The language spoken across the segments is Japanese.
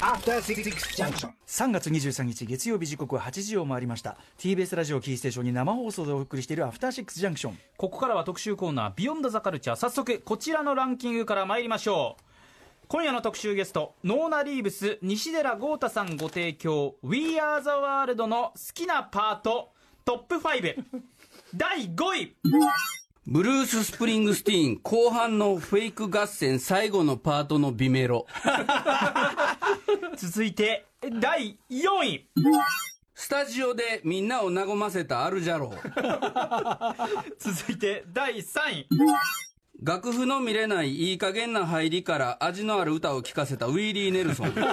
After Six Junction. 3月23日月曜日時刻は8時を回りました。TBS ラジオキーステーションに生放送でお送りしているアフターシックスジャンクションここからは特集コーナー Beyond the Culture 早速こちらのランキングから参りましょう。今夜の特集ゲストノーナ・リーブス西寺郷太さんご提供「We Are the World」の好きなパートトップ5第5位ブルース・スプリングスティーン後半のフェイク合戦最後のパートの Bメロ。続いて第4位。スタジオでみんなを和ませたアルジャロー続いて第3位。楽譜の見れないいい加減な入りから味のある歌を聴かせたウィーリー・ネルソン。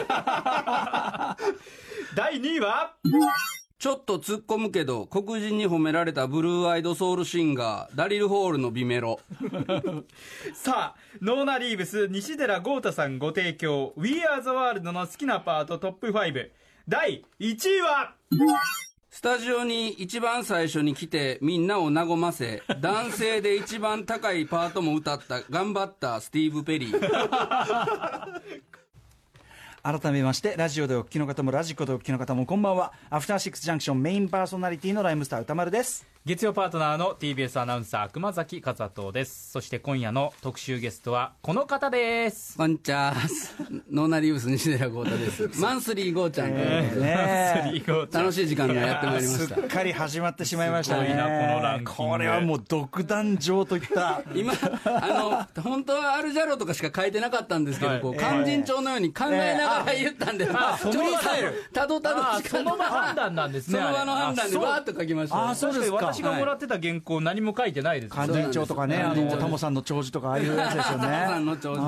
第2位は？ちょっと突っ込むけど黒人に褒められたブルーアイドソウルシンガーダリル・ホールのビメロ。さあノーナ・リーブス西寺郷太さんご提供「We Are the World」の好きなパートトップ5第1位は？スタジオに一番最初に来てみんなを和ませ男性で一番高いパートも歌った頑張ったスティーブ・ペリー 改めましてラジオでお聞きの方もラジコでお聞きの方もこんばんは。アフターシックスジャンクションメインパーソナリティのライムスター宇多丸です。月曜パートナーの TBS アナウンサー熊崎和人です。そして今夜の特集ゲストはこの方です。こんにちはノーナリウス西寺豪太です。マンスリーゴーちゃんということで、ね楽しい時間がやってまいりました。すっかり始まってしまいましたね。すごいなこのランキング。これはもう独壇場といった。今あの本当はアルジャロとかしか書いてなかったんですけど、はい。こう勧進帳のように考えながら言ったんで、あちょっとたどたどあ時間その場判断なんですねその場の判断であそうバーッと書きましたあそうですか私がもらってた原稿何も書いてないです勧進帳とかねあのタモさんの長寿とかああいうやつですよね。さんの長寿 We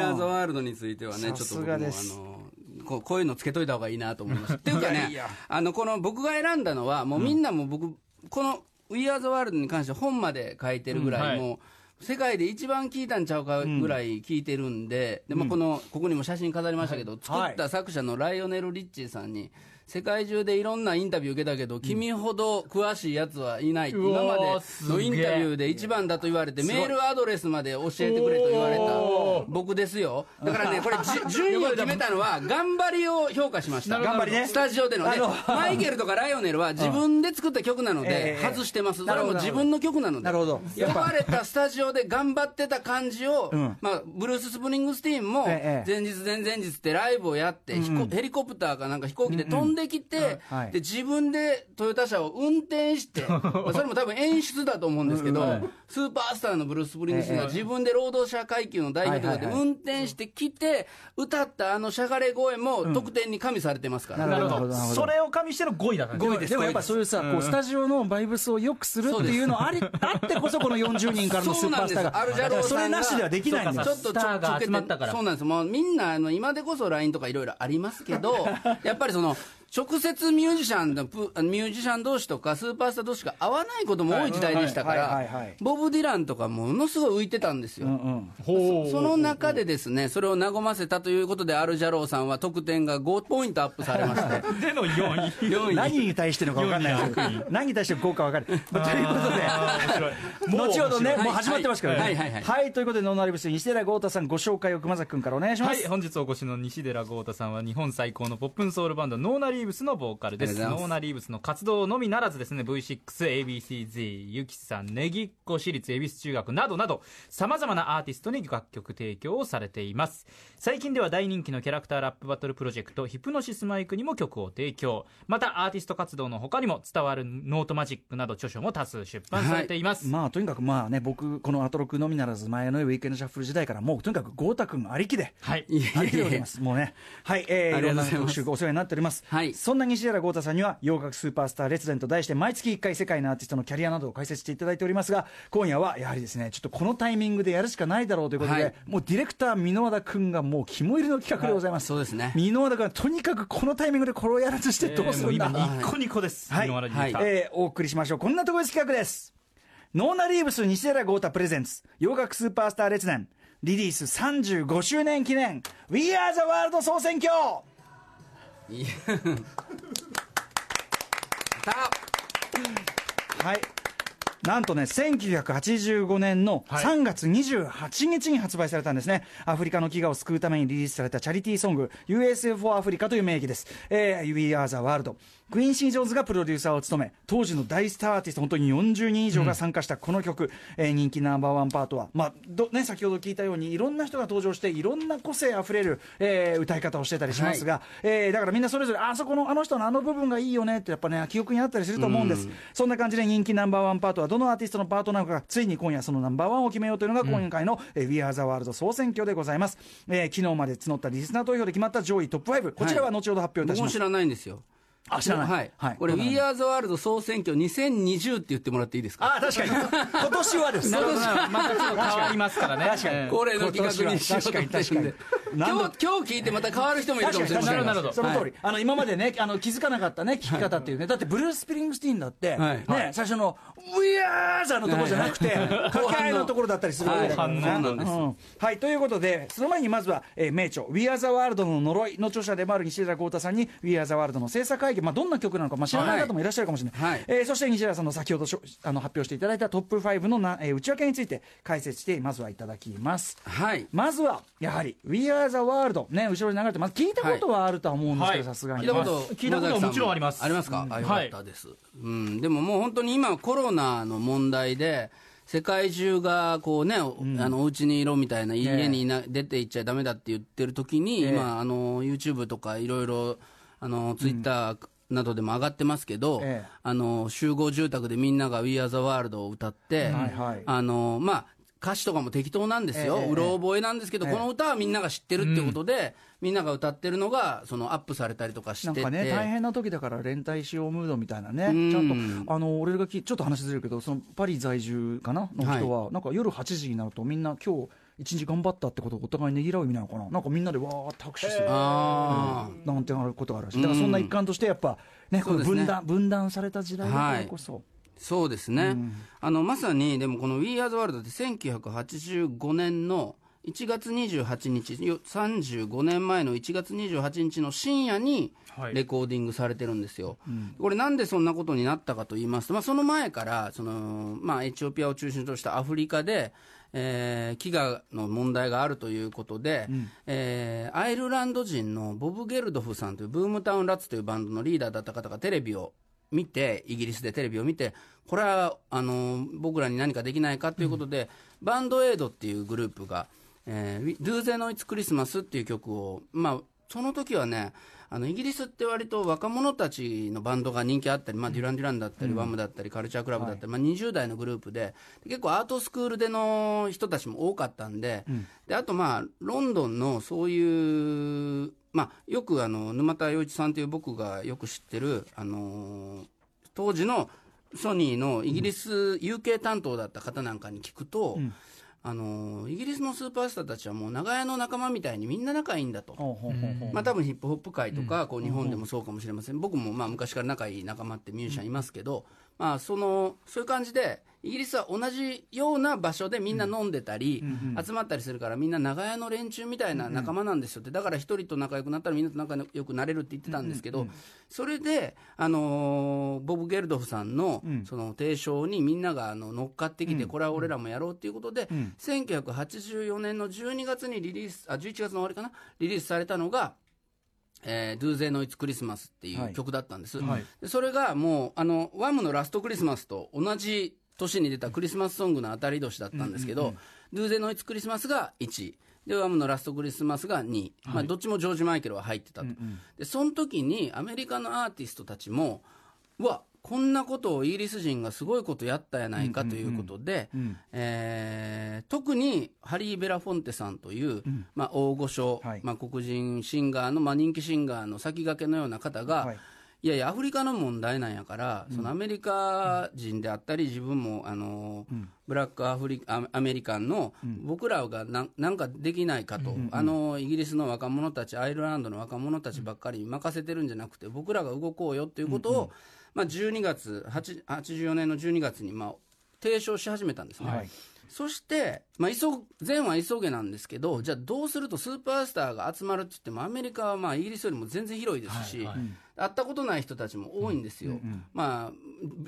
Are the World についてはねちょっと僕もあのこうこういうのつけといた方がいいなと思いました っていうかねあのこの僕が選んだのはもうみんなも僕、この We Are the World に関して本まで書いてるぐらい、うんはい。もう世界で一番聞いたんちゃうかぐらい聞いてるんで、でもこのここにも写真飾りましたけど、作った作者のライオネル・リッチーさんに世界中でいろんなインタビュー受けたけど、君ほど詳しいやつはいないうわー今までのインタビューで一番だと言われてメールアドレスまで教えてくれと言われた。僕ですよ。だからね これじ順位を決めたのは頑張りを評価しました。頑張りねスタジオでのね。あの マイケルとかライオネルは自分で作った曲なのでええ。外してます。それはもう自分の曲なので。なるほど。呼ばれたスタジオで頑張ってた感じを、うん。まあ、ブルース・スプリングスティーンもええ。前日前々日ってライブをやって、ヘリコプターかなんか飛行機で飛んできて、はい。で自分でトヨタ車を運転して、まあそれも多分演出だと思うんですけど、スーパースターのブルース・スプリングスが自分で労働者階級の代表とかで運転してきて、歌ったあのしゃがれ声も得点に加味されてますから、なるなるほほど。なるほど。どそれを加味しての5位だったんです5位です。でもやっぱそういうさ、こうスタジオのバイブスを良くするっていうのありあってこそこの40人からのスーパースターが。そうなんです。アルジャローさんがそれなしではできないんだ。よちょっとスターがちょっと集まったからそうなんですもうみんなあの今でこそ LINE とかいろいろありますけどやっぱりその直接ミュージシャンのプミュージシャン同士とかスーパースター同士が合わないことも多い時代でしたからはいボブ・ディランとかものすごい浮いてたんですよ、うんほう。その中でですねそれを和ませたということでアルジャローさんは得点が5ポイントアップされまして。での4位。4位。何に対してのか分かんない何に対して効果分かる。まあということで。後ほどね、はい。もう始まってますからね。はい。はい。はい。はい、ということで、ノーナ・リーブス、西寺郷太さん、ご紹介を熊崎君からお願いします。はい、本日お越しの西寺郷太さんは日本最高の Pop 'n Soul バンドノーナリーブスのボーカルです。ノーナリーブスの活動のみならずですね V6、 A.B.C-Z、 YUKIさん、 Negicco 私立恵比寿中学などなどさまざまなアーティストに楽曲提供をされています。最近では大人気のキャラクターラップバトルプロジェクトヒプノシスマイクにも曲を提供。またアーティスト活動の他にも伝わるノートマジックなど著書も多数出版されています、まあ、とにかくまあね、僕、このアトロクのみならず、前のウィークエンドシャッフル時代から、もうとにかく郷太君ありきで、はい。ありきでございます。もうね。はい、えー、あいろんなりがとうございます。特集がお世話になっております。はいそんな西寺郷太さんには、洋楽スーパースター列伝と題して、毎月1回世界のアーティストのキャリアなどを解説していただいておりますが、今夜はやはりですね、ちょっとこのタイミングでやるしかないだろうということで、はい。もうディレクター、蓑和田君がもう肝入りの企画でございます。そうですね。蓑和田君はとにかくこのタイミングでこれをやらずしてどうするんだ、えー今ニッコニコです、はい、井上ディレクターえーお送りしましょう。こんなところ企画です。ノーナリーブス西寺豪太プレゼンツ洋楽スーパースター列伝リリース35周年記念 We Are the World 総選挙いやた はいなんとね、1985年のはい3月28日に発売されたんですね。アフリカの飢餓を救うためにリリースされたチャリティーソング、USA for Africa という名義です。えー、We Are the World。クイーン・シー・ジョーンズがプロデューサーを務め、当時の大スターアーティスト、本当に40人以上が参加したこの曲、えー人気ナンバーワンパートは、まあどね、先ほど聞いたように、いろんな人が登場して、いろんな個性あふれる、えー歌い方をしてたりしますが、えーだからみんなそれぞれ、あそこのあの人のあの部分がいいよねって、やっぱね、記憶にあったりすると思うんです。そんな感じで人気ナンバーワンパートは、どのアーティストのパートなのか、ついに今夜そのナンバーワンを決めようというのが、今回の、えー We Are the World 総選挙でございます。えー昨日まで募ったリスナー投票で決まった上位トップ5、こちらは後ほど発表いたします。僕も知らないんですよ。あ知らない。はい。はい。これ、わか We Are the World 総選挙2020って言ってもらっていいですか？あ確かに。今年はです。なるほどなまたちょっと変わりますからね。確かに。ええ。恒例の企画にしようと思ってるんで。確かに確かに。今日今日聞いてまた変わる人もいるかもしれなるほどなるほど。その通り、はいあの今までねあの気づかなかったね聞き方っていうね、だってブルース・スプリングスティーンだって、はい。ね最初の「We are the」のところじゃなくて掛け合い。のところだったりするわけだから。ね、はい。そうなんです。うん。はいということでその前にまずは、えー名著「We are the World」の呪いの著者でもある西寺郷太さんに「We are the World」の制作会議、まあ、どんな曲なのか、まあ、知らない方もいらっしゃるかもしれない、はい。えーそして西寺さんの先ほどしょあの発表していただいたトップ5のな、えー内訳について解説してまずはいただきます。はい。まずはやはり「We Are the World」ね後ろに流れてます。聞いたことはあるとは思うんですけどはい。さすがに。聞いたこと聞いたことはも。ちろんあります。ありますか、あよかはいったです、うん、でももう本当に今コロナの問題で世界中がこうね、おあのお家にいろみたいな、家にいな出ていっちゃダメだって言ってる時に、ええ。今あの YouTube とかいろいろあの Twitter などでも上がってますけど、ええ。あの集合住宅でみんなが We Are the World を歌って、はいはい。あのまあ歌詞とかも適当なんですよ、ええうろ覚えなんですけど、ええ。この歌はみんなが知ってるってことで、みんなが歌ってるのがそのアップされたりとかしてて。なんかね、大変な時だから連帯しようムードみたいなね、ん。ちゃんと、あの俺がきちょっと話ずれるけど、そのパリ在住かなの人は、なんか夜8時になると、みんな、今日一日頑張ったってことをお互いねぎらう意味なのかな、なんかみんなでわーって拍手する。あー。なんてあることがあるらしい。だからそんな一環としてやっぱねこの分断分断された時代だからこそ、そうですね、あのまさにでもこの We Are the World って1985年の1月28日よ35年前の1月28日の深夜にはい。レコーディングされてるんですよ、これなんでそんなことになったかと言いますと、まあ、その前からその、まあ、エチオピアを中心としたアフリカで、えー飢餓の問題があるということで、えーアイルランド人のボブ・ゲルドフさんというブームタウン・ラッツというバンドのリーダーだった方がテレビを見て、イギリスでテレビを見て、これはあの僕らに何かできないかということで、バンドエイドっていうグループが、えー、Do They Know It's Christmas っていう曲を、まあ、その時はね、あのイギリスって割と若者たちのバンドが人気あったり、まあ、デュラン・デュランだったり、ワムだったり、カルチャークラブだったり、まあ、20代のグループで、結構アートスクールでの人たちも多かったんで、であと、まあ、ロンドンのそういう、まあ、よくあの沼田洋一さんという僕がよく知ってる、あのー当時のソニーのイギリス UK 担当だった方なんかに聞くと、あのーイギリスのスーパースターたちはもう長屋の仲間みたいにみんな仲いいんだと。まあ多分ヒップホップ界とか、こう日本でもそうかもしれません、僕もまあ昔から仲いい仲間ってミュージシャンいますけど、まあそのそういう感じで、イギリスは同じような場所でみんな飲んでたり、集まったりするから、みんな長屋の連中みたいな仲間なんですよって、だから一人と仲良くなったらみんなと仲良くなれるって言ってたんですけど、それで、あのーボブ・ゲルドフさんのその提唱にみんながあの乗っかってきて、これは俺らもやろうっていうことで、1984年の12月にリリース、あ、11月の終わりかな、リリースされたのが、えー、Do They Know It's Christmas っていう曲だったんです。はい。でそれがもう、あの、ワムのラストクリスマスと同じ年に出たクリスマスソングの当たり年だったんですけど、Do They Know It's Christmas が1位。で、ワムのラストクリスマスが2位。まあ、どっちもジョージ・マイケルは入ってたと。で、その時にアメリカのアーティストたちも、うわ、こんなことをイギリス人がすごいことやったやないかということで、えー特にハリー・ベラフォンテさんという、まあ、大御所、はい。まあ、黒人シンガーの、まあ、人気シンガーの先駆けのような方が、はいい、やいや、アフリカの問題なんやから、そのアメリカ人であったり、自分もあの、ブラックアフリアアメリカンの、僕らがなんなんかできないかと、あのイギリスの若者たち、アイルランドの若者たちばっかりに任せてるんじゃなくて、僕らが動こうよということを、まあ、12月、8 84年の12月に、まあ、提唱し始めたんですね。はい。そして、まあ、急ぐ前は急げなんですけど、じゃあどうするとスーパースターが集まるって言っても、アメリカはまあイギリスよりも全然広いですし、はいはい会ったことない人たちも多いんですよ。まあ、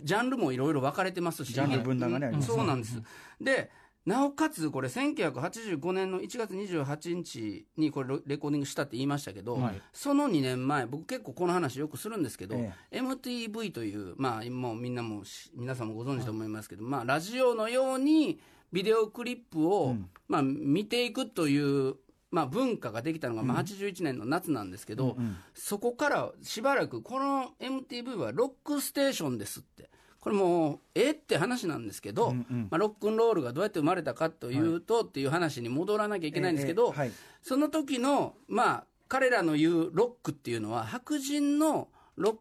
ジャンルもいろいろ分かれてますし、ジャンル分断がねありますそうなんです。で、なおかつ、これ、1985年の1月28日にこれ、レコーディングしたって言いましたけど、はい。その2年前、僕、結構この話よくするんですけど、え MTV という、まあ、もうみんなもし、皆さんもご存知と思いますけど、まあ、ラジオのように、ビデオクリップを、まあ、見ていくという、まあ、文化ができたのが、まあ、81年の夏なんですけど、そこからしばらく、この MTV はロックステーションですって。これもう、えって話なんですけど、まあ、ロックンロールがどうやって生まれたかというと、っていう話に戻らなきゃいけないんですけど、ええはい。その時の、まあ、彼らの言うロックっていうのは、白人のロッ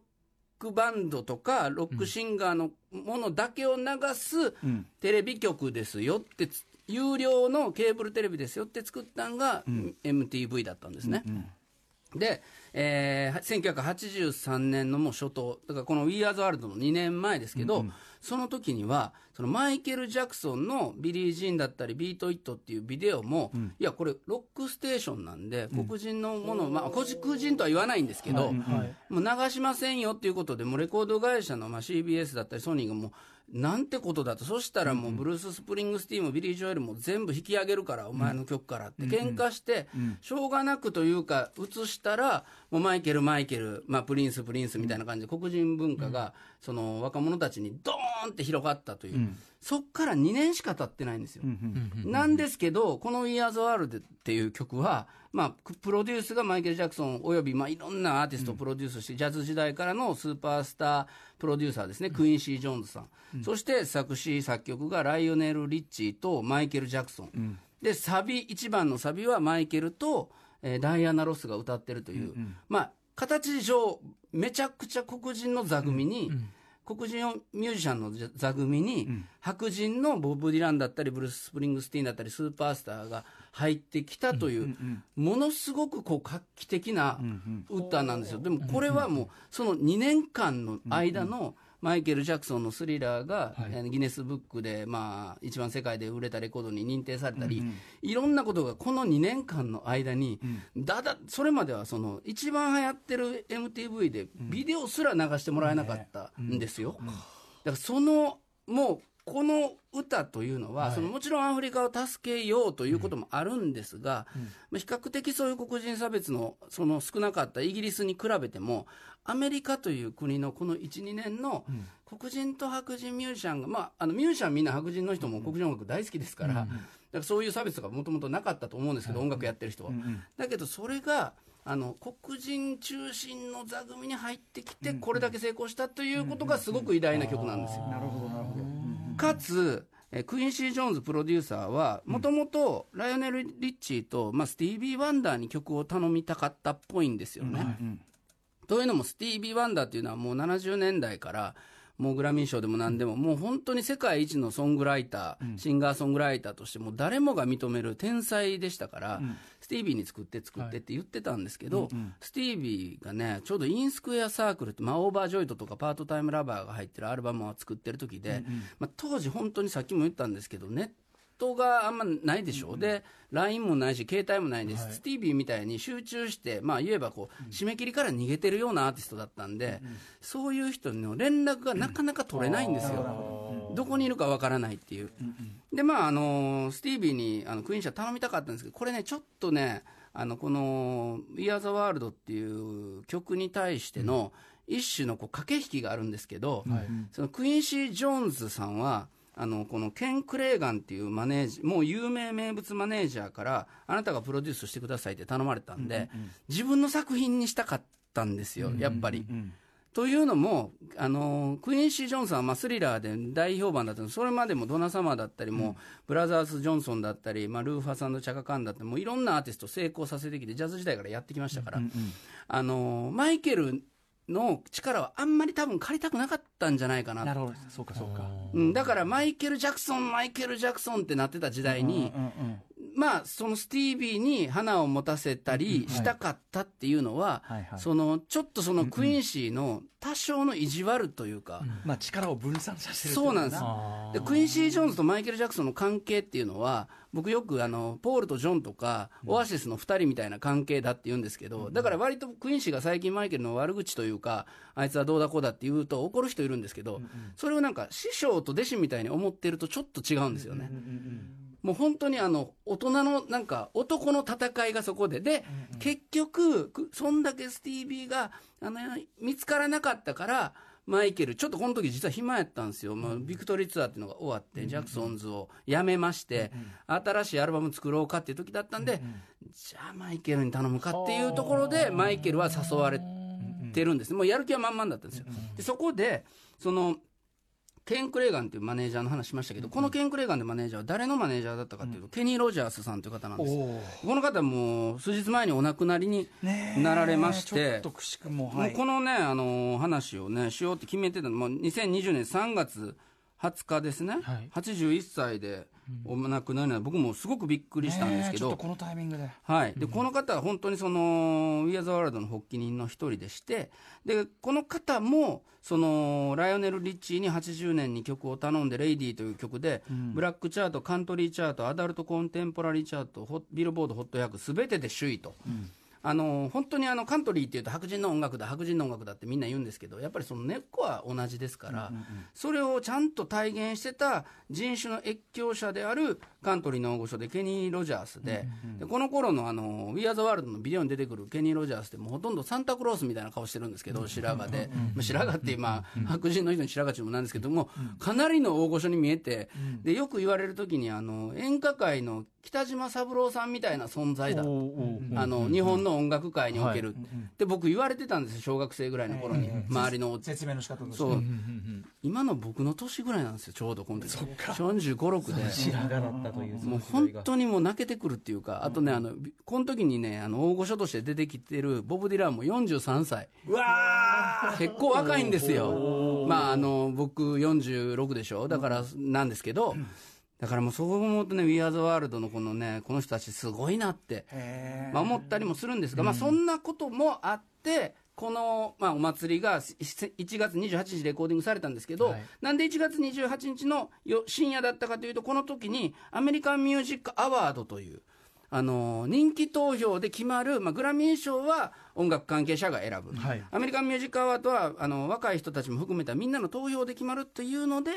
クバンドとか、ロックシンガーのものだけを流すん。テレビ局ですよってつ、有料のケーブルテレビですよって作ったのが、MTV だったんですね。で、えー、1983年のもう初頭、だからこの We Are the World の2年前ですけど、その時には、そのマイケル・ジャクソンのビリー・ジーンだったり、ビート・イットっていうビデオも、いや、これ、ロックステーションなんで、黒人のものを、まあ、黒人とは言わないんですけど、もう流しませんよっていうことで、もうレコード会社の、まあ、CBS だったり、ソニーがもう、なんてことだと、そしたらもう、ブルース・スプリングスティーンもビリー・ジョエルも全部引き上げるから、お前の曲からって、喧嘩して、しょうがなくというか、映したら、もうマイケル、マイケル、まあ、プリンス、プリンスみたいな感じで、黒人文化が、その若者たちにドーンって広がったという、そっから2年しか経ってないんですよ。なんですけど、この We Are the World っていう曲は、まあ、プロデュースがマイケル・ジャクソンおよび、まあ、いろんなアーティストをプロデュースして、ジャズ時代からのスーパースタープロデューサーですね、クインシー・ジョーンズさん。そして作詞、作曲がライオネル・リッチーとマイケル・ジャクソン。で、サビ、一番のサビはマイケルと、えーダイアナ・ロスが歌ってるという、まあ、形上、めちゃくちゃ黒人の座組に、黒人ミュージシャンの座組に、白人のボブ・ディランだったり、ブルース・スプリングスティーンだったり、スーパースターが入ってきたという、ものすごくこう画期的な歌なんですよ。でもこれはもう、その2年間の間の、マイケル・ジャクソンのスリラーが、はい。えーギネスブックで、まあ、一番世界で売れたレコードに認定されたり、いろんなことがこの2年間の間に、だだ、それまではその、一番流行ってる MTV で、ビデオすら流してもらえなかったんですよ。だからその、もう、この歌というのは、はい。そのもちろんアフリカを助けようということもあるんですが、まあ比較的そういう黒人差別のその少なかったイギリスに比べても、アメリカという国のこの1、2年の黒人と白人ミュージシャンが、まあ、あのミュージシャンみんな白人の人も黒人音楽大好きですから、だからそういう差別とかもともとなかったと思うんですけど、音楽やってる人は。だけどそれが、あの黒人中心の座組に入ってきて、これだけ成功したということがすごく偉大な曲なんですよ。なるほどなるほどかつ、えークインシー・ジョーンズプロデューサーは、もともとライオネル・リッチーと、まあ、スティービー・ワンダーに曲を頼みたかったっぽいんですよね。というのも、スティービー・ワンダーっていうのはもう70年代から、もうグラミー賞でも何でも、もう本当に世界一のソングライター、シンガーソングライターとして、もう誰もが認める天才でしたから、スティービーに作って作ってって言ってたんですけど、スティービーがね、ちょうど In Square Circle って、まあ、 Overjoyed とか Part-Time Lover が入ってるアルバムを作ってる時で、まあ、当時本当にさっきも言ったんですけど、ネットがあんまないでしょ、で LINE もないし携帯もないんです、スティービーみたいに集中してまあ言えばこう締め切りから逃げてるようなアーティストだったんで、そういう人の連絡がなかなか取れないんですよ、どこにいるかわからないっていう、でまああのスティービーにあのクイーン社頼みたかったんですけどこれねちょっとねあのこの「We Are the World」っていう曲に対しての一種のこう駆け引きがあるんですけど、そのクインシー・ジョーンズさんはあのこのケン・クレーガンっていうマネージもう有名名物マネージャーからあなたがプロデュースしてくださいって頼まれたんで、自分の作品にしたかったんですよ、やっぱり。というのも、あのクイーンシー・ジョンソンは、まあ、スリラーで大評判だったそれまでもドナ・サマーだったりも、ブラザーズ・ジョンソンだったり、まあ、ルーファスチャカ・カンだったりもういろんなアーティストを成功させてきてジャズ時代からやってきましたから、あのマイケルの力はあんまり多分借りたくなかったんじゃないかな。なるほど。そうかそうか。うん、だからマイケル・ジャクソン、マイケル・ジャクソンってなってた時代に、うんうんまあ、そのスティービーに花を持たせたりしたかったっていうのは、はいはい。そのちょっとそのクインシーの多少の意地悪というか、まあ力を分散させるそうなんです。でクインシー・ジョーンズとマイケル・ジャクソンの関係っていうのは、僕よくあのポールとジョンとか、オアシスの2人みたいな関係だって言うんですけど、だから割とクインシーが最近、マイケルの悪口というか、あいつはどうだこうだって言うと怒る人いるんですけど、それをなんか師匠と弟子みたいに思ってるとちょっと違うんですよね。もう本当にあの大人のなんか男の戦いがそこで、で、結局、くそんだけスティービーがあの見つからなかったから、マイケル、ちょっとこの時実は暇やったんですよ、まあ、ビクトリーツアーっていうのが終わって、ジャクソンズを辞めまして、新しいアルバム作ろうかっていう時だったんで、じゃあマイケルに頼むかっていうところで、マイケルは誘われてるんです、もうやる気は満々だったんですよ。でそこでそのケン・クレーガンっていうマネージャーの話しましたけど、このケン・クレーガンのマネージャーは誰のマネージャーだったかっていうと、ケニー・ロジャースさんという方なんです。この方も数日前にお亡くなりになられましちょても、もうこのね、あの話をね、しようって決めてたの、もう2020年3月20日ですね、はい。81歳でお亡くなりになる、僕もすごくびっくりしたんですけど。このタイミングで。はい、でこの方は本当にその「We Are the World」の発起人の一人でしてでこの方もそのライオネル・リッチーに80年に曲を頼んで「レイディー」という曲で、ブラックチャートカントリーチャートアダルトコンテンポラリーチャートホビルボード HOT100 すべてで首位と。あの本当にあのカントリーっていうと白人の音楽だ白人の音楽だってみんな言うんですけどやっぱりその根っこは同じですから、それをちゃんと体現してた人種の越境者であるカントリーの大御所でケニー・ロジャースで,、でこの頃のあの「We Are the World」のビデオに出てくるケニー・ロジャースってもうほとんどサンタクロースみたいな顔してるんですけど白髪で、まあ白髪ってまあ白人の人に白髪中もなんですけどもかなりの大御所に見えてでよく言われる時にあの演歌界の北島三郎さんみたいな存在だ。あの日本の音楽界における、で僕言われてたんですよ小学生ぐらいの頃に、周りの説明の仕方として。そう、今の僕の年ぐらいなんですよちょうどこの時45、6で。白髪だったというもう本当にもう泣けてくるっていうかあとねあのこの時にねあの大御所として出てきてるボブ・ディランも43歳。うわ結構若いんですよ。まああの僕46でしょ。だからなんですけど、だからもうそう思うとね「We Are the World」のこのねこの人たちすごいなってへまあ、思ったりもするんですが、まあ、そんなこともあって、この、まあ、お祭りが1月28日レコーディングされたんですけど、はい。なんで1月28日のよ深夜だったかというと、この時にアメリカン・ミュージック・アワードという、あの人気投票で決まる、まあ、グラミー賞は音楽関係者が選ぶ、はい。アメリカン・ミュージック・アワードはあの若い人たちも含めたみんなの投票で決まるというので、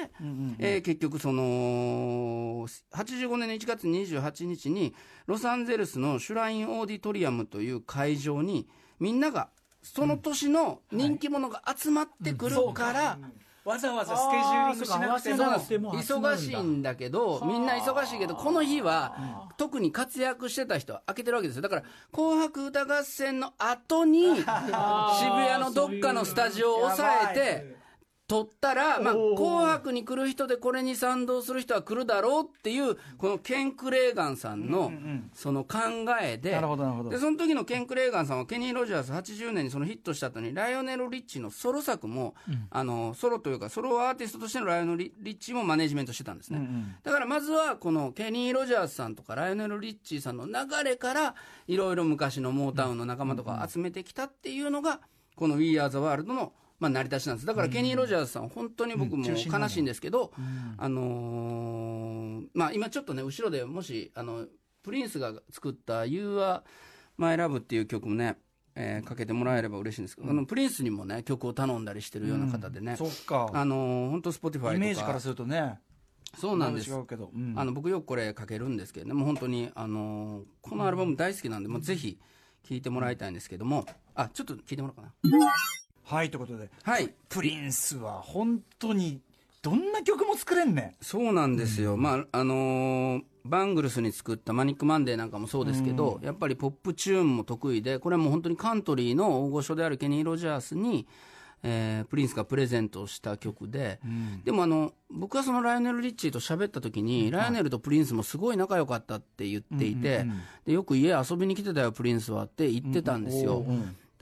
えー結局その、85年の1月28日にロサンゼルスのシュライン・オーディトリアムという会場にみんながその年の人気者が集まってくるから、わざわざスケジューリングしなくても。忙しいんだけど、みんな忙しいけど、この日は、特に活躍してた人は開けてるわけですよ。だから、紅白歌合戦の後に、渋谷のどっかのスタジオを抑えて、撮ったら、まあ、紅白に来る人でこれに賛同する人は来るだろうっていう、このケン・クレーガンさんの、その考えで、なるほどなるほど。で、その時のケン・クレーガンさんは、ケニー・ロジャース80年にそのヒットした後に、ライオネル・リッチのソロ作も、あの、ソロというか、ソロアーティストとしてのライオネル・リッチもマネジメントしてたんですね。だからまずは、このケニー・ロジャースさんとか、ライオネル・リッチさんの流れから、いろいろ昔のモータウンの仲間とか集めてきたっていうのが、この We Are the World の、まあ、成り立ちなんです。だから、ケニー・ロジャースさん、本当に僕も悲しいんですけど、あのーまあ、今ちょっとね、後ろでもし、あの、プリンスが作った「You Are My Love」っていう曲もね、えーかけてもらえれば嬉しいんですけど、あのプリンスにもね曲を頼んだりしてるような方でね、そっか。あの本当 Spotify とか。イメージからするとね。そうなんです。違うん。あの僕よくこれかけるんですけどね。もう本当にあのこのアルバム大好きなんで、もうぜひ聴いてもらいたいんですけども。あちょっと聴いてもらおうかなはいということで。はい。プリンスは本当にどんな曲も作れんねそうなんですよ、まああのーバングルスに作った「マニック・マンデー」なんかもそうですけど、やっぱりポップチューンも得意でこれはもう本当にカントリーの大御所であるケニー・ロジャースに、えープリンスがプレゼントした曲で、でもあの僕はそのライオネル・リッチーと喋った時に、ライオネルとプリンスもすごい仲良かったって言っていて、でよく家遊びに来てたよプリンスはって言ってたんですよ、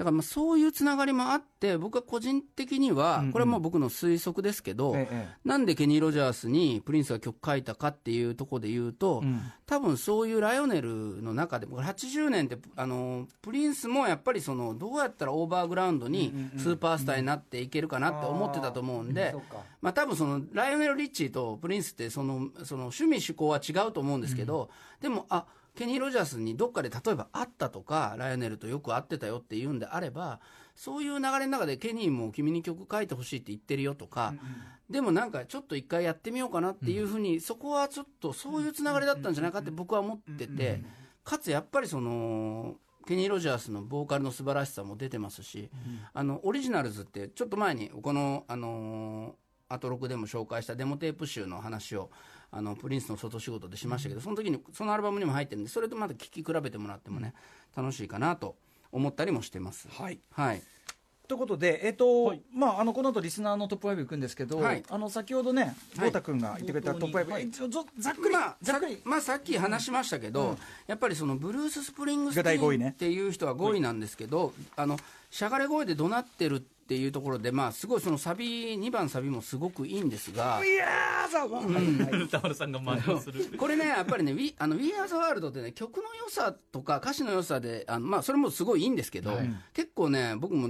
だからまあそういうつながりもあって、僕は個人的にはこれはもう僕の推測ですけど、ええなんでケニー・ロジャースにプリンスが曲書いたかっていうところで言うと、うん。多分そういうライオネルの中で、これ80年ってあの、プリンスもやっぱりそのどうやったらオーバーグラウンドにスーパースターになっていけるかなって思ってたと思うんでまあ多分そのライオネル・リッチーとプリンスってそのその趣味趣向は違うと思うんですけど、でも、あケニー・ロジャースにどっかで例えば会ったとか、ライオネルとよく会ってたよっていうんであれば、そういう流れの中でケニーも君に曲書いてほしいって言ってるよとか、でもなんかちょっと一回やってみようかなっていうふうに、そこはちょっとそういうつながりだったんじゃないかって僕は思ってて、かつやっぱりその、ケニー・ロジャースのボーカルの素晴らしさも出てますし、あのオリジナルズってちょっと前にこの、あのアトロクでも紹介したデモテープ集の話をあのプリンスの外仕事でしましたけど、その時にそのアルバムにも入ってるんでそれとまた聴き比べてもらってもね楽しいかなと思ったりもしてます。はい。はい。ということで、えっとまあ、あのこの後リスナーのトップ5いくんですけど、はい。あの先ほどね、はい。豪太君が言ってくれたトップ5、はい。ざっくり、まあ、ざっくり、まあ、さっき話しましたけど、やっぱりそのブルース・スプリングスっていう人は5位なんですけど、あのしゃがれ声で怒鳴ってるっていうところで、まあ、すごいそのサビ、2番サビもすごくいいんですが。さ、んが真似をする。これね、やっぱりね、We, あの We Are the World ってね、曲の良さとか歌詞の良さで、あのまあ、それもすごいいいんですけど、結構ね、僕も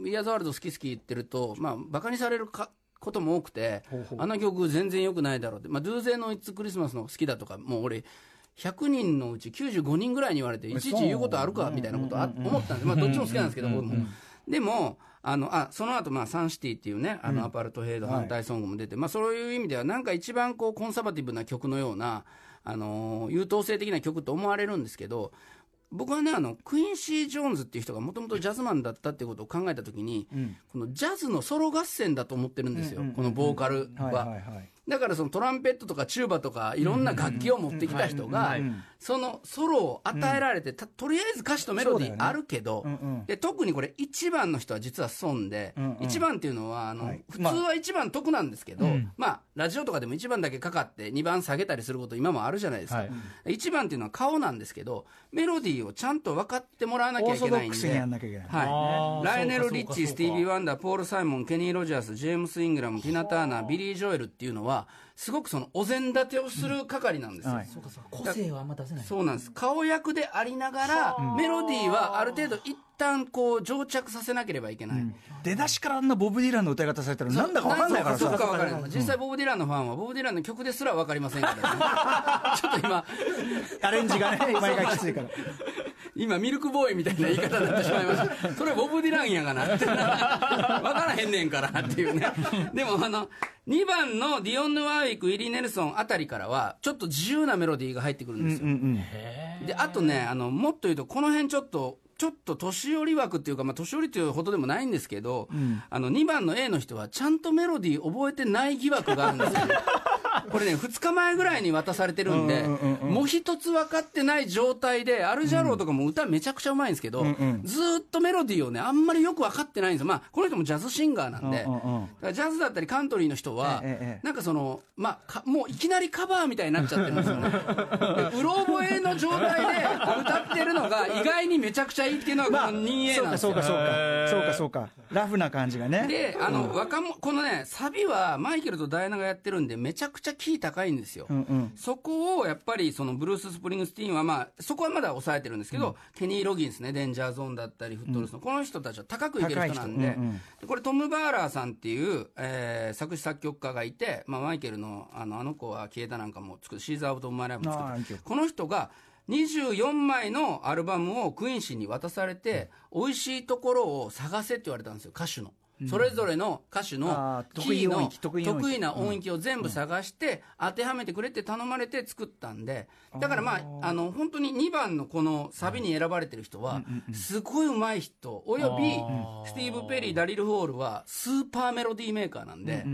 We Are the World 好き好き言ってると、まあ、バカにされるかことも多くて、ほうほう。あの曲全然良くないだろうって、まあ、ドゥーゼの It's Christmas の好きだとか、もう俺、100人のうち95人ぐらいに言われて、いちいち言うことあるかみたいなことあ思ったんです、まあ、どっちも好きなんですけど、僕も。でも、あのあその後まあサンシティっていうね、あのアパルトヘイド反対ソングも出て、まあ、そういう意味では、なんか一番こうコンサバティブな曲のような、あのー優等生的な曲と思われるんですけど、僕はね、あのクインシー・ジョーンズっていう人がもともとジャズマンだったっていうことを考えたときに、このジャズのソロ合戦だと思ってるんですよ、このボーカルは。はいはいはいだからそのトランペットとかチューバとかいろんな楽器を持ってきた人がそのソロを与えられてたとりあえず歌詞とメロディーあるけどで特にこれ1番の人は実は損でうんうん。1番っていうのはあのはい。普通は1番得なんですけどまあラジオとかでも1番だけかかって2番下げたりすること今もあるじゃないですか。はい。1番っていうのは顔なんですけどメロディーをちゃんと分かってもらわなきゃいけないんではい、ライオネル・リッチスティービー・ワンダー、ポール・サイモン、ケニー・ロジャース、ジェームス・イングラム、ティナ・ターナー、ビリー・ジョエルっていうのは、すごくそのお膳立てをする係なんですよ。はい。そうかそうか個性はあんま出せない。そうなんです。顔役でありながら、メロディーはある程度、一旦こう定着させなければいけない。出だしからあんなボブ・ディランの歌い方されたらなんだか分かんないからそうさか分からない。実際ボブ・ディランのファンはボブ・ディランの曲ですら分かりませんからね。ちょっと今 アレンジがね毎回きついから今ミルクボーイみたいな言い方になってしまいました。それボブ・ディランやがな。って分からへんねんからっていうね。でもあの2番のディオンヌ・ワーウィックウィリー・ネルソンあたりからはちょっと自由なメロディーが入ってくるんですよ、であとねあのもっと言うとこの辺ちょっとちょっと年寄り枠っていうか、まあ、年寄りというほどでもないんですけど、あの2番の A の人はちゃんとメロディー覚えてない疑惑があるんですよねこれね2日前ぐらいに渡されてるんで、もう一つ分かってない状態でアルジャローとかも歌めちゃくちゃうまいんですけど、ずーっとメロディーをねあんまりよく分かってないんですよ。まあこの人もジャズシンガーなんで、うんうんうん。だからジャズだったりカントリーの人は、ええええなんかその、まあか、もういきなりカバーみたいになっちゃってるんですよね。でうろ覚えの状態で歌ってるのが意外にめちゃくちゃいいっていうのがこの 2A なんですよ。そうかそうかそうか。そうかそうか。ラフな感じがね。で、あの、若者、このね、サビはマイケルとダイアナがやってるんで、めちゃくちゃキー高いんですよ。うんうん。そこをやっぱりそのブルース・スプリングスティーンは、まあ、そこはまだ抑えてるんですけど、ケニー・ロギンスね、 Danger Zone だったり、 Footloose の、この人たちは高くいける人なんで、うんうん。でこれ、トム・バーラーさんっていう、えー作詞作曲家がいて、まあ、マイケルのあのあの子は消えたなんかも作る、 She's Out of My Life も作ってあーいい曲。この人が24枚のアルバムをクイーン氏に渡されて、美味しいところを探せって言われたんですよ、歌手の。それぞれの歌手のキーの得意な音域を全部探して当てはめてくれって頼まれて作ったんでだからまああの本当に2番のこのサビに選ばれてる人はすごい上手い人およびスティーブ・ペリーダリル・ホールはスーパーメロディーメーカーなんで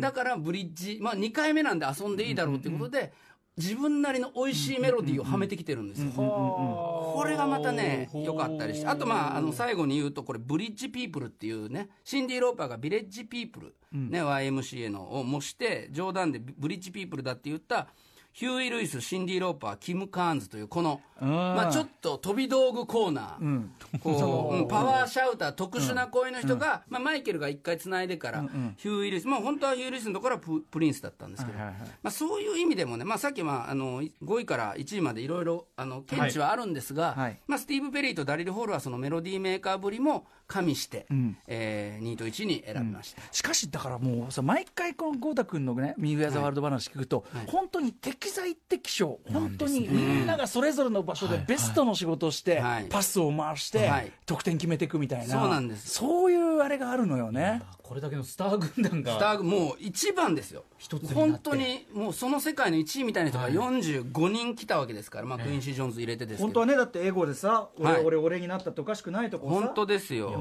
だからブリッジまあ2回目なんで遊んでいいだろうっていうことで自分なりの美味しいメロディーをはめてきてるんですよ。これがまたね、良かったりして、あとまあ、あの、最後に言うと、これ、ブリッジピープル。っていうね、シンディ・ローパーがビレッジピープル、ね、YMCA のを模して、冗談でブリッジピープルだって言ったヒューイ・ルイス、シンディ・ローパー、キム・カーンズという、この、うん。まあ、ちょっと飛び道具コーナー、こうう。んパワーシャウター、特殊な声の人が、まあ、マイケルが一回つないでから、ヒューイ・ルイス、まあ、本当はヒューイ・ルイスのところはププリンスだったんですけど、はいはいはい。まあ、そういう意味でもね、まあ、さっき、まあ、あの5位から1位までいろいろあの見地はあるんですが、はい。まあ、スティーブ・ペリーとダリル・ホールはそのメロディーメーカーぶりも加味して、ん。えー2位と1位に選びました。しかしだからもうさ毎回この豪太君のね「ミーウェア・ザ・ワールド」話聞くと、はい。本当に適材適所本当にみんながそれぞれの場所でベストの仕事をして、はい。パスを回して、はい。得点決めていくみたいな。そうなんです。そういうあれがあるのよね。これだけのスター軍団が。スターもう一番ですよ。一つになって。本当にもうその世界の1位みたいな人が45人来たわけですから、まあ、クイーンシー・ジョーンズ入れてですけど。本当はねだって英語でさ「俺、はい。俺俺になったっておかしくないとこさ。本当ですよ、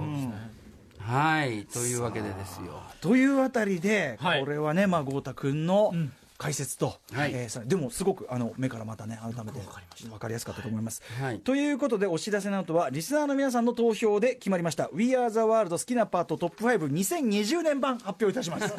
はいというわけでですよというあたりで、はいこれはね、まあ、豪太君の解説と、はいえーでもすごくあの目からまたね、改めて分かりやすかったと思います。はいということで、お知らせなどは、リスナーの皆さんの投票で決まりました、We Are the World 好きなパートトップ52020年版発表いたします。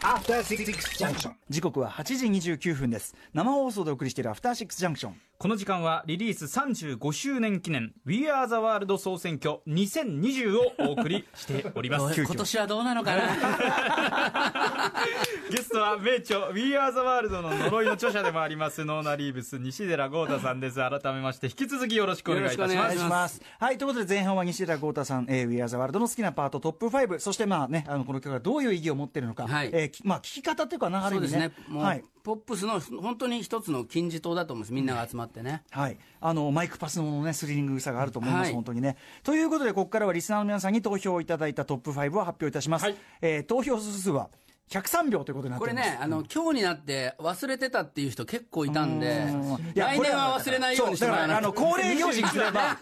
After Six Junction. 時刻は8時29分です。生放送でお送りしているアフターシックスジャンクション。この時間はリリース35周年記念 We Are the World 総選挙2020をお送りしております。今年はどうなのかな？ゲストは名著 We Are the World の呪いの著者でもありますノーナ・リーブス西寺豪太さんです。改めまして引き続きよろしくお願いいたしよろますしくお願いします。はい、ということで前半は西田豪太さん、えー、We Are the World の好きなパートトップ5、そしてまあね、あのこの曲がどういう意義を持っているのか、はい。えーきまあ聞き方というかな、ある意味ね。そうですね。もう、はい。ポップスの本当に一つの金字塔だと思うんです。みんなが集まってね、はい、あのマイクパスの、ね、スリリングさがあると思います、はい本当にね。ということで、ここからはリスナーの皆さんに投票いただいたトップ5を発表いたします。はいえー投票数は103票ということになって。これね、あの今日になって忘れてたっていう人結構いたんで来年は忘れないようにしてそうだからあの恒例行事にすれば、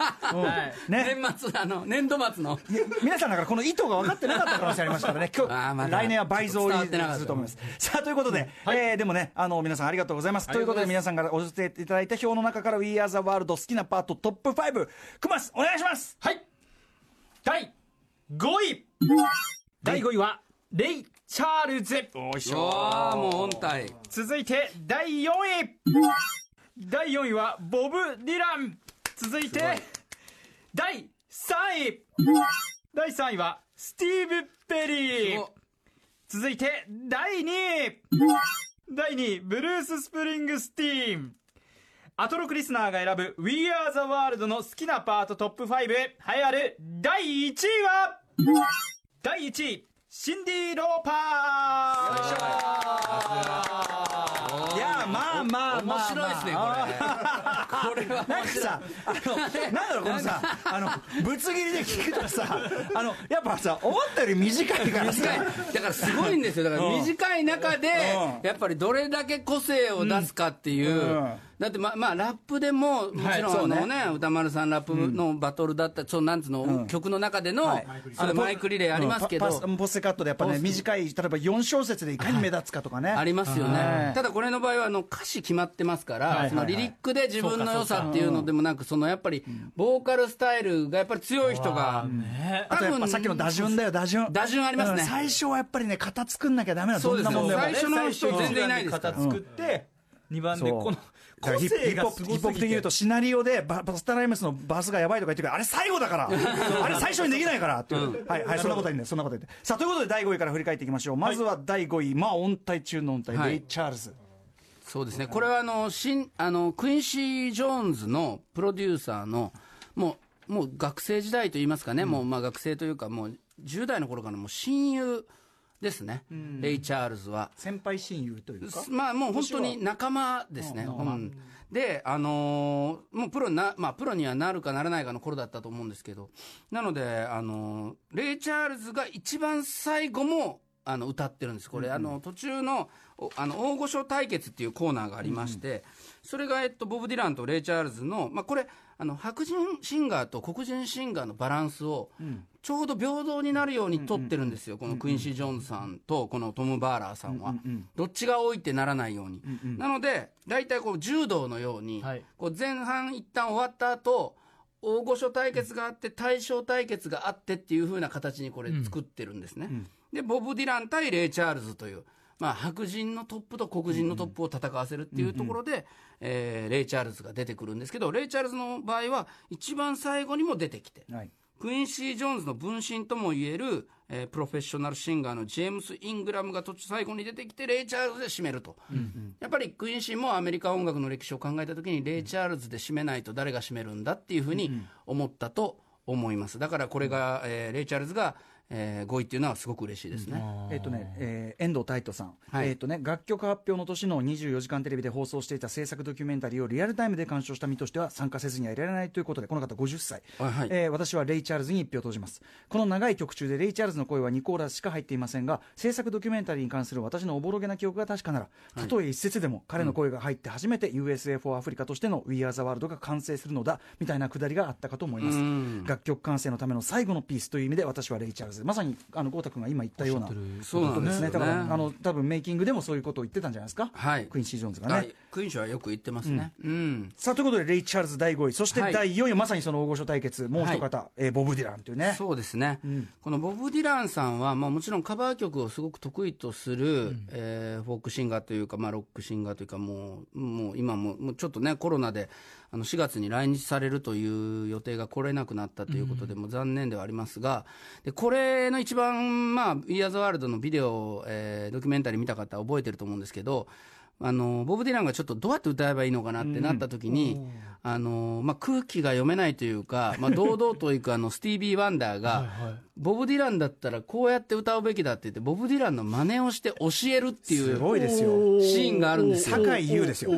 年末あの年度末の。皆さんだからこの意図が分かってなかった可能性ありますからね、今日 来年は倍増にすると思います。さあということで、えーでもね、あの皆さんありがとうございます。ということで、皆さんからお寄せいただいた票の中から、We Are the World 好きなパートトップ5、クマス、お願いします。はい。第5位。第5位はレイ・チャールズ。おいしああもう本体。続いて第4位。第4位はボブ・ディラン。続いて第3位。第3位はスティーブ・ペリー。お続いて第2位。第2位ブルース・スプリングスティーン。アトロクリスナーが選ぶ We Are the World の好きなパートトップ5栄えある第1位は？第1位シンディ・ローパー。いやまあまあまあ、まあ、面白いですねこれ。これはなんかさ、あの、なんだろう、このさ、あの、ぶつ切りで聞くとさ、あの、やっぱさ、思ったより短いからさ。短い、だからすごいんですよ。だから短い中でうん。やっぱりどれだけ個性を出すかっていう、うんだってままあラップでももちろん、そうね。ね歌丸さんラップのバトルだった、そうなんつうの、曲の中での、はい。それマイクリレーありますけど、パパスポステカットでやっぱね、短い、例えば4小節でいかに目立つかとかね。ありますよね、はい。ただこれの場合はあの歌詞決まってますから、はいはいはい。そのリリックで自分の良さっていうのでもなく、そのやっぱりボーカルスタイルがやっぱり強い人が、ね。あとやっぱさっきの打順だよ、打順。打順ありますね。うん。最初はやっぱりね、型作んなきゃダメなんでも。最初の人全然いないですから。型作って2番でそう。この個性ヒップホップ的に言うとシナリオでババスタライムスのバスがやばいとか言ってくる。あれ最後だから。あれ最初にできないからっていう、はいはいそんなこと言ってそんなこと言って。さあということで第5位から振り返っていきましょう。まずは第5位まあ音体中の音体、はい。レイ・チャールズ。そうですね、これはあの新あのクインシー・ジョーンズのプロデューサーの、もうもう学生時代といいますかね、もうまあ学生というか、もう10代の頃からもう親友ですね、レイ・チャールズは。先輩親友というか？まあもう本当に仲間ですね。うん。で、あのーもうプロにな、まあプロにはなるかならないかの頃だったと思うんですけど、なので、あのーレイ・チャールズが一番最後も、あの、歌ってるんです。これ、あの、途中の、おあの、大御所対決っていうコーナーがありまして、それが、えっと、ボブ・ディランとレイ・チャールズの、まあこれ、あの、白人シンガーと黒人シンガーのバランスを、ちょうど平等になるように取ってるんですよ、このクインシー・ジョーンズさんとこのトム・バーラーさんは、どっちが多いってならないように、なので、大体こう柔道のように、はい。こう前半一旦終わった後大御所対決があって、大将対決があってっていう風な形にこれ、作ってるんですね。で、ボブ・ディラン対レイ・チャールズという、まあ、白人のトップと黒人のトップを戦わせるっていうところで、えーレイ・チャールズが出てくるんですけどレイ・チャールズの場合は一番最後にも出てきてはい。クインシー・ジョーンズの分身ともいえる、えープロフェッショナルシンガーのジェームス・イングラムが途中最後に出てきてレイ・チャールズで締めると、やっぱりクインシーもアメリカ音楽の歴史を考えた時にレイ・チャールズで締めないと誰が締めるんだっていうふうに思ったと思います。だからこれが、えーレイ・チャールズが、えー5位っていうのはすごく嬉しいですね、えっとね、えー遠藤太斗さん、はい。えっとね、楽曲発表の年の24時間テレビで放送していた制作ドキュメンタリーをリアルタイムで鑑賞した身としては参加せずにはいられないということでこの方50歳、はいはい。えー私はレイ・チャールズに1票投じます。この長い曲中でレイ・チャールズの声は2コーラスしか入っていませんが制作ドキュメンタリーに関する私のおぼろげな記憶が確かならたとえ一節でも彼の声が入って初めて USA for アフリカとしての We Are the World が完成するのだみたいなくだりがあったかと思います。うん。楽曲完成のための最後のピースという意味で私はレイ・チャールズまさにあの豪太君が今言ったようなそうなんですよね。だからあの多分メイキングでもそういうことを言ってたんじゃないですか、はい。クインシー・ジョーンズがね。はい、クインシーはよく言ってますね。うん。さあということでレイ・チャールズ第5位。そしてはい。第4位はまさにその大御所対決。もう一方、えーボブ・ディランというね。そうですね、このボブ・ディランさんは、まあ、もちろんカバー曲をすごく得意とする、えーフォークシンガーというか、まあ、ロックシンガーというか、もうもう今も、もうちょっとね、コロナであの4月に来日されるという予定が来れなくなったということで、もう残念ではありますが、でこれの一番、まあ、We Are the World のビデオ、えードキュメンタリー見た方は覚えてると思うんですけど、あのボブ・ディランがちょっとどうやって歌えばいいのかなってなった時に、あのまあ、空気が読めないというか、まあ、堂々といくあのスティービー・ワンダーが、ボブ・ディランだったらこうやって歌うべきだって言って、ボブ・ディランの真似をして教えるっていうすごいですよシーンがあるんですよ。酒井優ですよ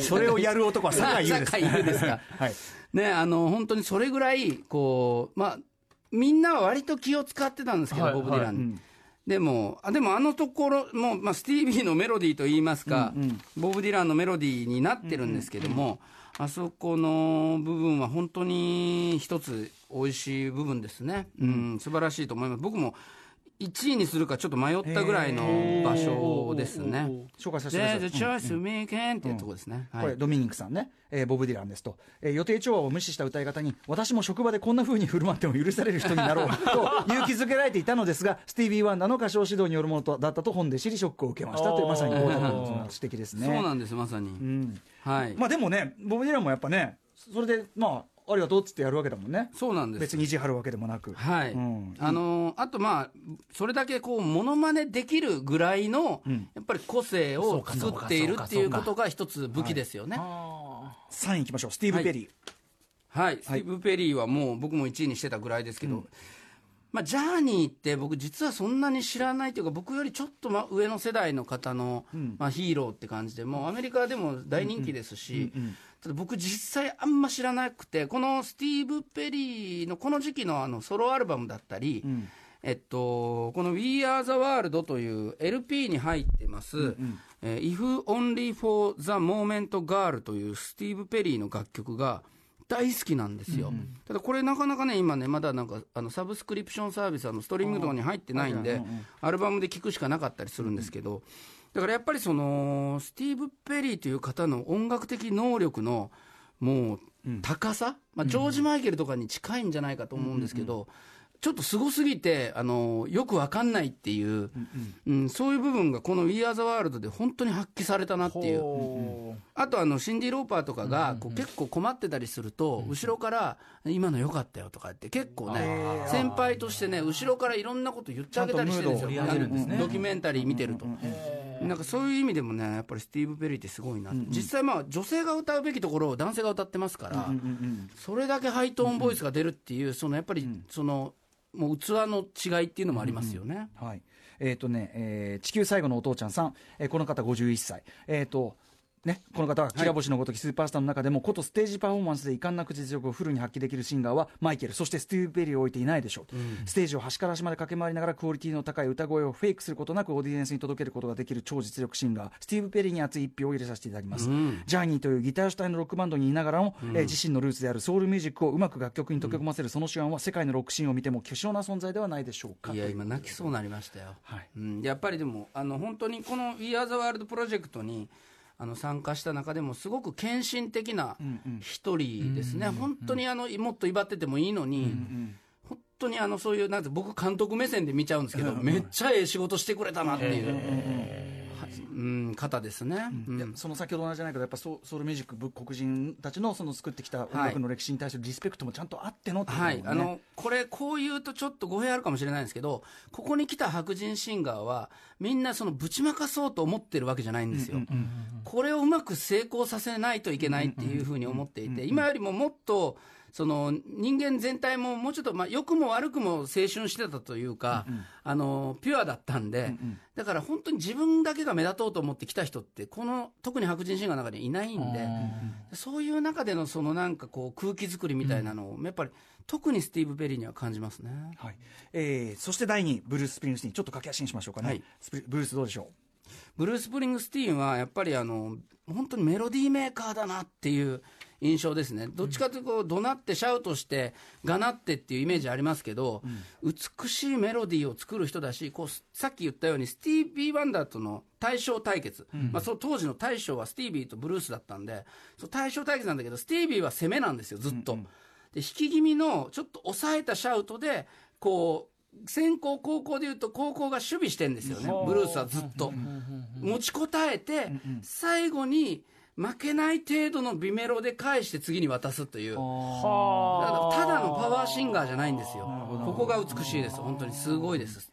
それをやる男は酒井優です酒井優ですかはいね、あの本当にそれぐらいこう、まあ、みんなは割と気を使ってたんですけど、はいボブ・ディランに。でもあでもあのところも、まあ、スティービーのメロディーといいますか、ボブ・ディランのメロディーになってるんですけども、あそこの部分は本当に一つ美味しい部分ですね、うん、素晴らしいと思います。僕も1位にするかちょっと迷ったぐらいの場所ですね。紹介させてくだ There's さ a い、choice to make and っていうところですね。はいこれドミニクさんね、えーボブ・ディランですと、えー予定調和を無視した歌い方に私も職場でこんな風に振る舞っても許される人になろうと 勇気づけられていたのですがスティービー・ワンダーの歌唱指導によるものとだったと本で知りショックを受けましたというまさに大田君の指摘ですね。そうなんです、まさに。うんはい。まあでもねボブ・ディランもやっぱねそれでまあありがとうっつってやるわけだもんね。そうなんです。別に意地張るわけでもなく。はい、うん。あのーあとまあそれだけこうモノマネできるぐらいの、やっぱり個性を作っているっていうことが一つ武器ですよね。3位いきましょう。スティーブ・ペリー、はい、スティーブ・ペリーはもう僕も1位にしてたぐらいですけど、まあ、ジャーニーって僕実はそんなに知らないというか僕よりちょっとま上の世代の方の、まあ、ヒーローって感じでもうアメリカでも大人気ですし、ただ僕実際あんま知らなくてこのスティーブ・ペリーのこの時期のあのソロアルバムだったり、えっと、この「We Are the World」という LP に入ってます「えー If Only for the Moment Girl」というスティーブ・ペリーの楽曲が大好きなんですよ、ただこれなかなかね今ねまだなんかあのサブスクリプションサービスあのストリーミングとかに入ってないんでアルバムで聴くしかなかったりするんですけどだからやっぱりそのスティーブ・ペリーという方の音楽的能力のもう高さ、まあ、ジョージ・マイケルとかに近いんじゃないかと思うんですけど、ちょっとすごすぎてあのよくわかんないっていう、うんそういう部分がこの「We Are the World」で本当に発揮されたなっていう。あとあのシンディ・ローパーとかがこう結構困ってたりすると後ろから「今の良かったよ」とかって結構ね先輩としてね後ろからいろんなこと言ってあげたりしてるんですよ。ドキュメンタリー見てるとなんかそういう意味でもねやっぱりスティーブ・ペリーってすごいな実際まあ女性が歌うべきところを男性が歌ってますからそれだけハイトーンボイスが出るっていうそのやっぱりそのもう器の違いっていうのもありますよね。はい。えーとねえー地球最後のお父ちゃんさん、えーこの方51歳、えーとね、この方は、きら星のごときスーパースターの中でも、ことステージパフォーマンスで遺憾なく実力をフルに発揮できるシンガーはマイケル、そしてスティーブ・ペリーを置いていないでしょう、ステージを端から端まで駆け回りながら、クオリティの高い歌声をフェイクすることなく、オーディエンスに届けることができる超実力シンガー、スティーブ・ペリーに熱い一票を入れさせていただきます。ジャーニーというギター主体のロックバンドにいながらも、えー自身のルーツであるソウルミュージックをうまく楽曲に溶け込ませるその手腕は、世界のロックシーンを見ても巨匠な存在ではないでしょうか。いや今泣きそうになりましたよ、はい。うん、やっぱりでもあの本当にこの「We Are the World」プロジェクトにあの参加した中でもすごく献身的な一人ですね、本当にあのもっと威張っててもいいのに、本当にあのそういうなんて僕監督目線で見ちゃうんですけど、めっちゃええ仕事してくれたなっていう、はいうん、方ですね、その先ほど同じじゃないけどやっぱソソウルミュージック仏黒人たちのその作ってきた音楽の歴史に対するリスペクトもちゃんとあってのってね。はい、あのこれ、こう言うとちょっと語弊あるかもしれないんですけど、ここに来た白人シンガーは、みんなそのぶちまかそうと思ってるわけじゃないんですよ。これをうまく成功させないといけないっていうふうに思っていて、今よりももっと、その人間全体ももうちょっと、まあ、良くも悪くも青春してたというか、あのピュアだったんで、だから本当に自分だけが目立とうと思って来た人って、この特に白人シンガーの中にいないんで、そういう中でのそのなんかこう空気作りみたいなのを、やっぱり特にスティーブ・ペリーには感じますね。はい。えーそして第2位ブルース・スプリングスティーンちょっと駆け足にしましょうかね、はい。スプリブルースどうでしょブルース・スプリングスティーンはやっぱりあの本当にメロディーメーカーだなっていう印象ですね、どっちかというと怒鳴ってシャウトして、がなってっていうイメージありますけど、美しいメロディーを作る人だし、こうさっき言ったように、スティービー・ワンダーとの対象対決、まあ、その当時の大将はスティービーとブルースだったんで、その対象対決なんだけど、スティービーは攻めなんですよ、ずっと。で引き気味のちょっと抑えたシャウトで、こう、先行、後攻でいうと、後攻が守備してんですよね、ブルースはずっと。持ちこたえて、最後に負けない程度の美メロで返して次に渡すという、ただのパワーシンガーじゃないんですよ、ここが美しいです、本当に。すごいです。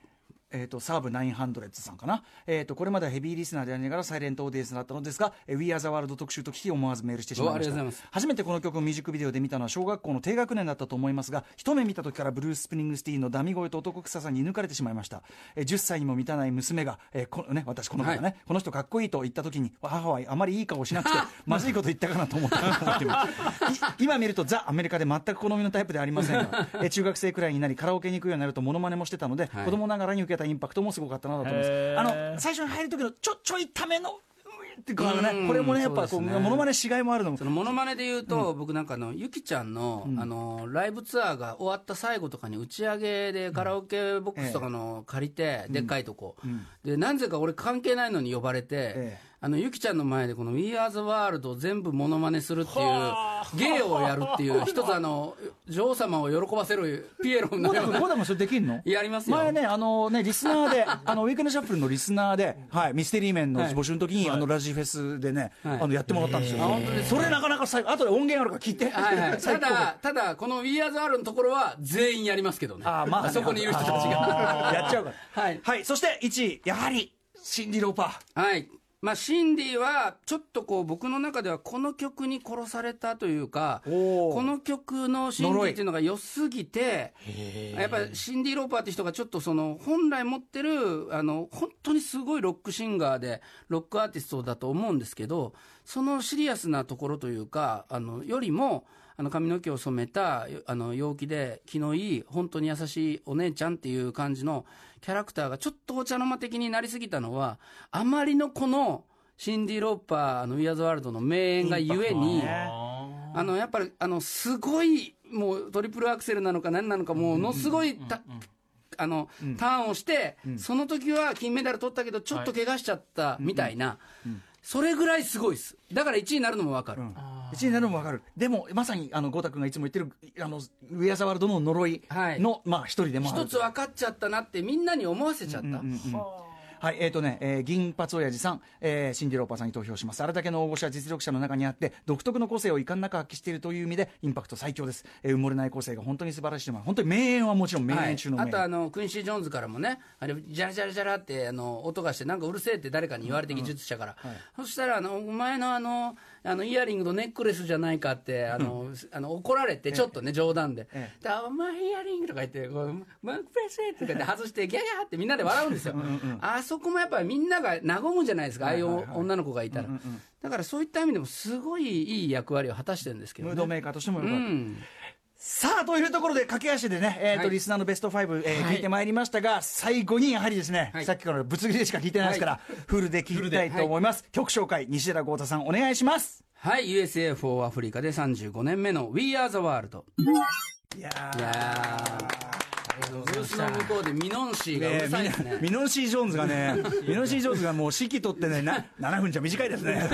えー、とサーブ900さんかな、えー、とこれまではヘビーリスナーでありながらサイレントオーディエンスだったのですが「えー We Are the World」特集と聞き思わずメールしてしまいました。初めてこの曲をミュージックビデオで見たのは小学校の低学年だったと思いますが一目見た時からブルース・スプリングスティーンのダミ声と男臭さに射抜かれてしまいました、えー10歳にも満たない娘が、えーこね、私この子がね、はい。この人かっこいいと言った時に母はあまりいい顔しなくて まずいこと言ったかなと思った今見るとザ・アメリカで全く好みのタイプではありませんが、えー中学生くらいになりカラオケに行くようになるとモノマネもしてたので、はい。子供ながらに受けたインパクトもすごかったなと思います。あの最初に入る時のちょちょいためのっていうかねうんこれもねやっぱこうそうですね。しがいもあるのも。そのモノマネで言うと、僕なんかあのゆきちゃんの,、あのライブツアーが終わった最後とかに打ち上げでカラオケボックスとかの借りて、でっかいとこ、でなぜか俺関係ないのに呼ばれて、ええあのゆきちゃんの前でこの「We Are the World」を全部モノマネするっていう芸をやるっていう 一つあの女王様を喜ばせるピエロのような。君ゴダ君それできんの？やりますよ。前ね、あのね、リスナーで、あの、ウィークエンドシャッフルのリスナーで、はい、ミステリーメンの募集の時に、あの、ラジフェスでね、はい。あの、やってもらったんですよ。あ本当ですそれなかなか最後、後で音源あるから聞いて。はいはい、ただ、ただ、この We Are the World のところは全員やりますけどね、あーまあねそこにいる人たちが。やっちゃうから。はい。はい、そして1位、やはり、シンディ・ローパー。はい。まあ、シンディは、ちょっとこう、僕の中ではこの曲に殺されたというか、この曲のシンディっていうのが良すぎて、やっぱりシンディ・ローパーって人がちょっとその、本来持ってる、あの、本当にすごいロックシンガーで、ロックアーティストだと思うんですけど、そのシリアスなところというか、あの、よりも、あの髪の毛を染めたあの陽気で気のいい本当に優しいお姉ちゃんっていう感じのキャラクターがちょっとお茶の間的になりすぎたのはあまりのこのシンディ・ローパーの「ウィアーズ・ワールド」の名演がゆえに、あのやっぱりあのすごいもうトリプルアクセルなのか何なのかものすごいたあのターンをして、その時は金メダル取ったけどちょっと怪我しちゃったみたいな、それぐらいすごいです。だから1位になるのも分かる、1位になるのも分かる。でも、まさに、あの、ゴータ君がいつも言ってる、あの、ウィア・ザ・ワールドの呪いはいの、まあ、一人でも。一つ分かっちゃったなってみんなに思わせちゃった、はい、えっ、とね、えー銀髪親父さん、えーシンディ・ローパーさんに投票します。あれだけの大御所や実力者の中にあって、独特の個性を遺憾なく発揮しているという意味で、インパクト最強です。えー埋もれない個性が本当に素晴らしいのは、本当に名演はもちろん名はい演中の名演。あとあのクインシー・ジョーンズからもねあれジャラジャラジャラってあの音がしてなんかうるせえって誰かに言われて技術者から、そしたらあのお前のあのあのイヤリングとネックレスじゃないかってあの、あの怒られてちょっとね冗談で。え「だお前イヤリング」とか言って「こうマックレス」とか言って外してギャギャーってみんなで笑うんですよ。あそこもやっぱりみんなが和むじゃないですかああいう女の子がいたら、だからそういった意味でもすごいいい役割を果たしてるんですけどね。ムードメーカーとしてもようかった。んさあ、というところで、駆け足でね、えっ、と、はい。リスナーのベスト5、えーはい。聞いてまいりましたが、最後にやはりですね、はい。さっきからぶつ切りでしか聞いてないですから、フルで聞きたいと思います。曲紹介、西寺豪太さん、お願いします。はい。USA for アフリカで35年目の We Are the World いやー。いやブースの向こうでミノンシーがうるさいですねミノンシー・ジョーンズがね、ミノンシー・ジョーンズがもう指揮取ってね、な7分じゃ短いですね。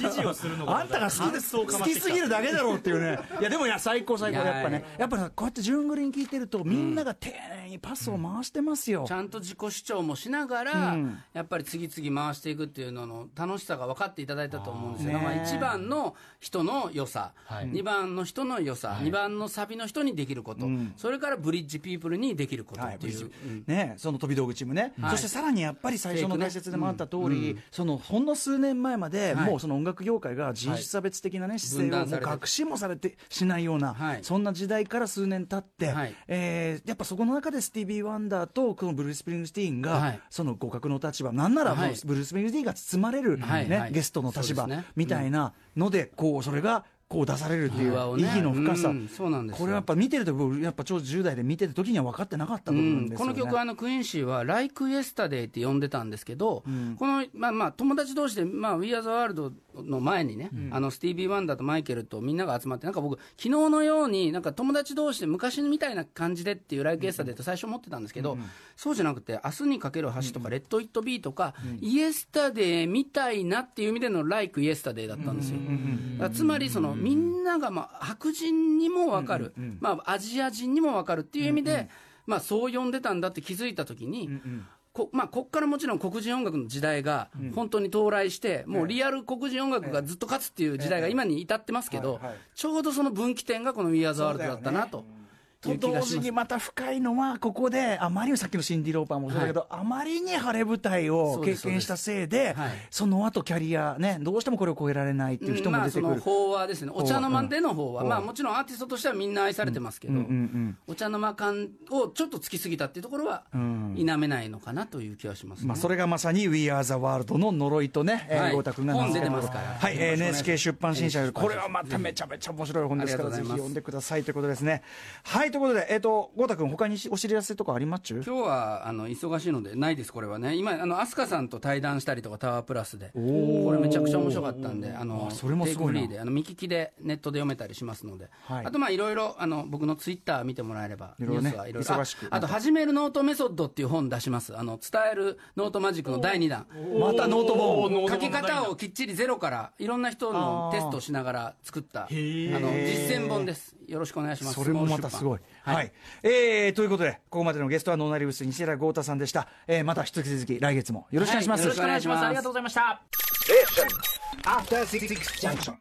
指示をするのが あんたが好きです好きすぎるだけだろうっていうね。いや、でもいや、最高最高。いややっぱね、やっぱさこうやって順繰りに聞いてると、みんなが丁寧にパスを回してますよ。ち。ゃんと自己主張もしながら、やっぱり次々回していくっていうのの楽しさが分かっていただいたと思うんですよ、ね。まあ、1番の人の良さ、はい。2番の人の良さ、2番のサビの人にできること、それからブリッジピープルにできることはいっていう、ね、その飛び道具チームね、はい。そしてさらにやっぱり最初の解説でもあった通り、そのほんの数年前まで、はい。もうその音楽業界が人種差別的な、ね姿勢をもう隠しもされてしないような、はい。そんな時代から数年経って、はい。えーやっぱそこの中でスティービー・ワンダーとこのブルース・スプリングスティーンが、はい。その互角の立場、なんならブルース・スプリングスティーンが包まれる、ねゲストの立場みたいなので、こうそれがこう出されるっていう意義の深さ、うんそうなんこれはやっぱ見てると、僕やっぱちょうど10代で見てる時には分かってなかった部分ですよね。この曲はあのクイーンシーは「Like Yesterday」って呼んでたんですけど、この、まあ、まあ友達同士で、まあ、We Are the World の前にね、あのスティービー・ワンダーとマイケルとみんなが集まって、なんか僕、昨日のように、なんか友達同士で昔みたいな感じでっていう「Like Yesterday」って最初思ってたんですけど、そうじゃなくて、明日にかける橋とか、レッド・イット・ビーとか、イエスタデーみたいなっていう意味での「Like Yesterday」だったんですよ。つまりその、みんなが、まあ、白人にも分かる、まあ、アジア人にも分かるっていう意味で、まあ、そう呼んでたんだって気づいたときに、こまあ、こっからもちろん黒人音楽の時代が本当に到来して、もうリアル黒人音楽がずっと勝つっていう時代が今に至ってますけど、ちょうどその分岐点がこの We Are the World だったなと。と同時にまた深いのは、ここで、あまりにさっきのシンディ・ローパーもそうだけど、あまりに晴れ舞台を経験したせいで、はい。その後キャリア、ね、どうしてもこれを超えられないっていう人まあ、も出てくる。その法話ですね、お茶の間での法話、う。んまあ、もちろんアーティストとしてはみんな愛されてますけど、お茶の間感をちょっとつきすぎたっていうところは、否めないのかなという気はしますね。まあ、それがまさに We Are the World の呪いとね、えーはい豪太君が本出てますから。はい、えー NHK 出版新書より、これはまためちゃめちゃ面白い本ですから、ぜひ読んでくださいということですね。はい、ということで、えっ、と、郷太君、他にお知らせとかあります？ちゅう今日はあの忙しいのでないです、これはね、今、あの ASKAさんと対談したりとか、タワープラスで、これめちゃくちゃ面白かったんで、あのあそれもすごいな。 Take Free であの見聞きでネットで読めたりしますので、はい。あとまあいろいろあの僕のツイッター見てもらえれば、いろいろね。ニュースはいろいろ忙しく。ああと、始めるノートメソッドっていう本出します、あの伝わるノートマジックの第2弾。またノート本。書き方をきっちりゼロからいろんな人のテストをしながら作ったあの実践本です。よろしくお願いします。それもまたすごい。はいはい。えーということで、ここまでのゲストはノーナ・リーヴス西寺郷太さんでした。えーまた引き続き来月もよろしくお願いします。はいよろしくお願いしますありがとうございました Junction.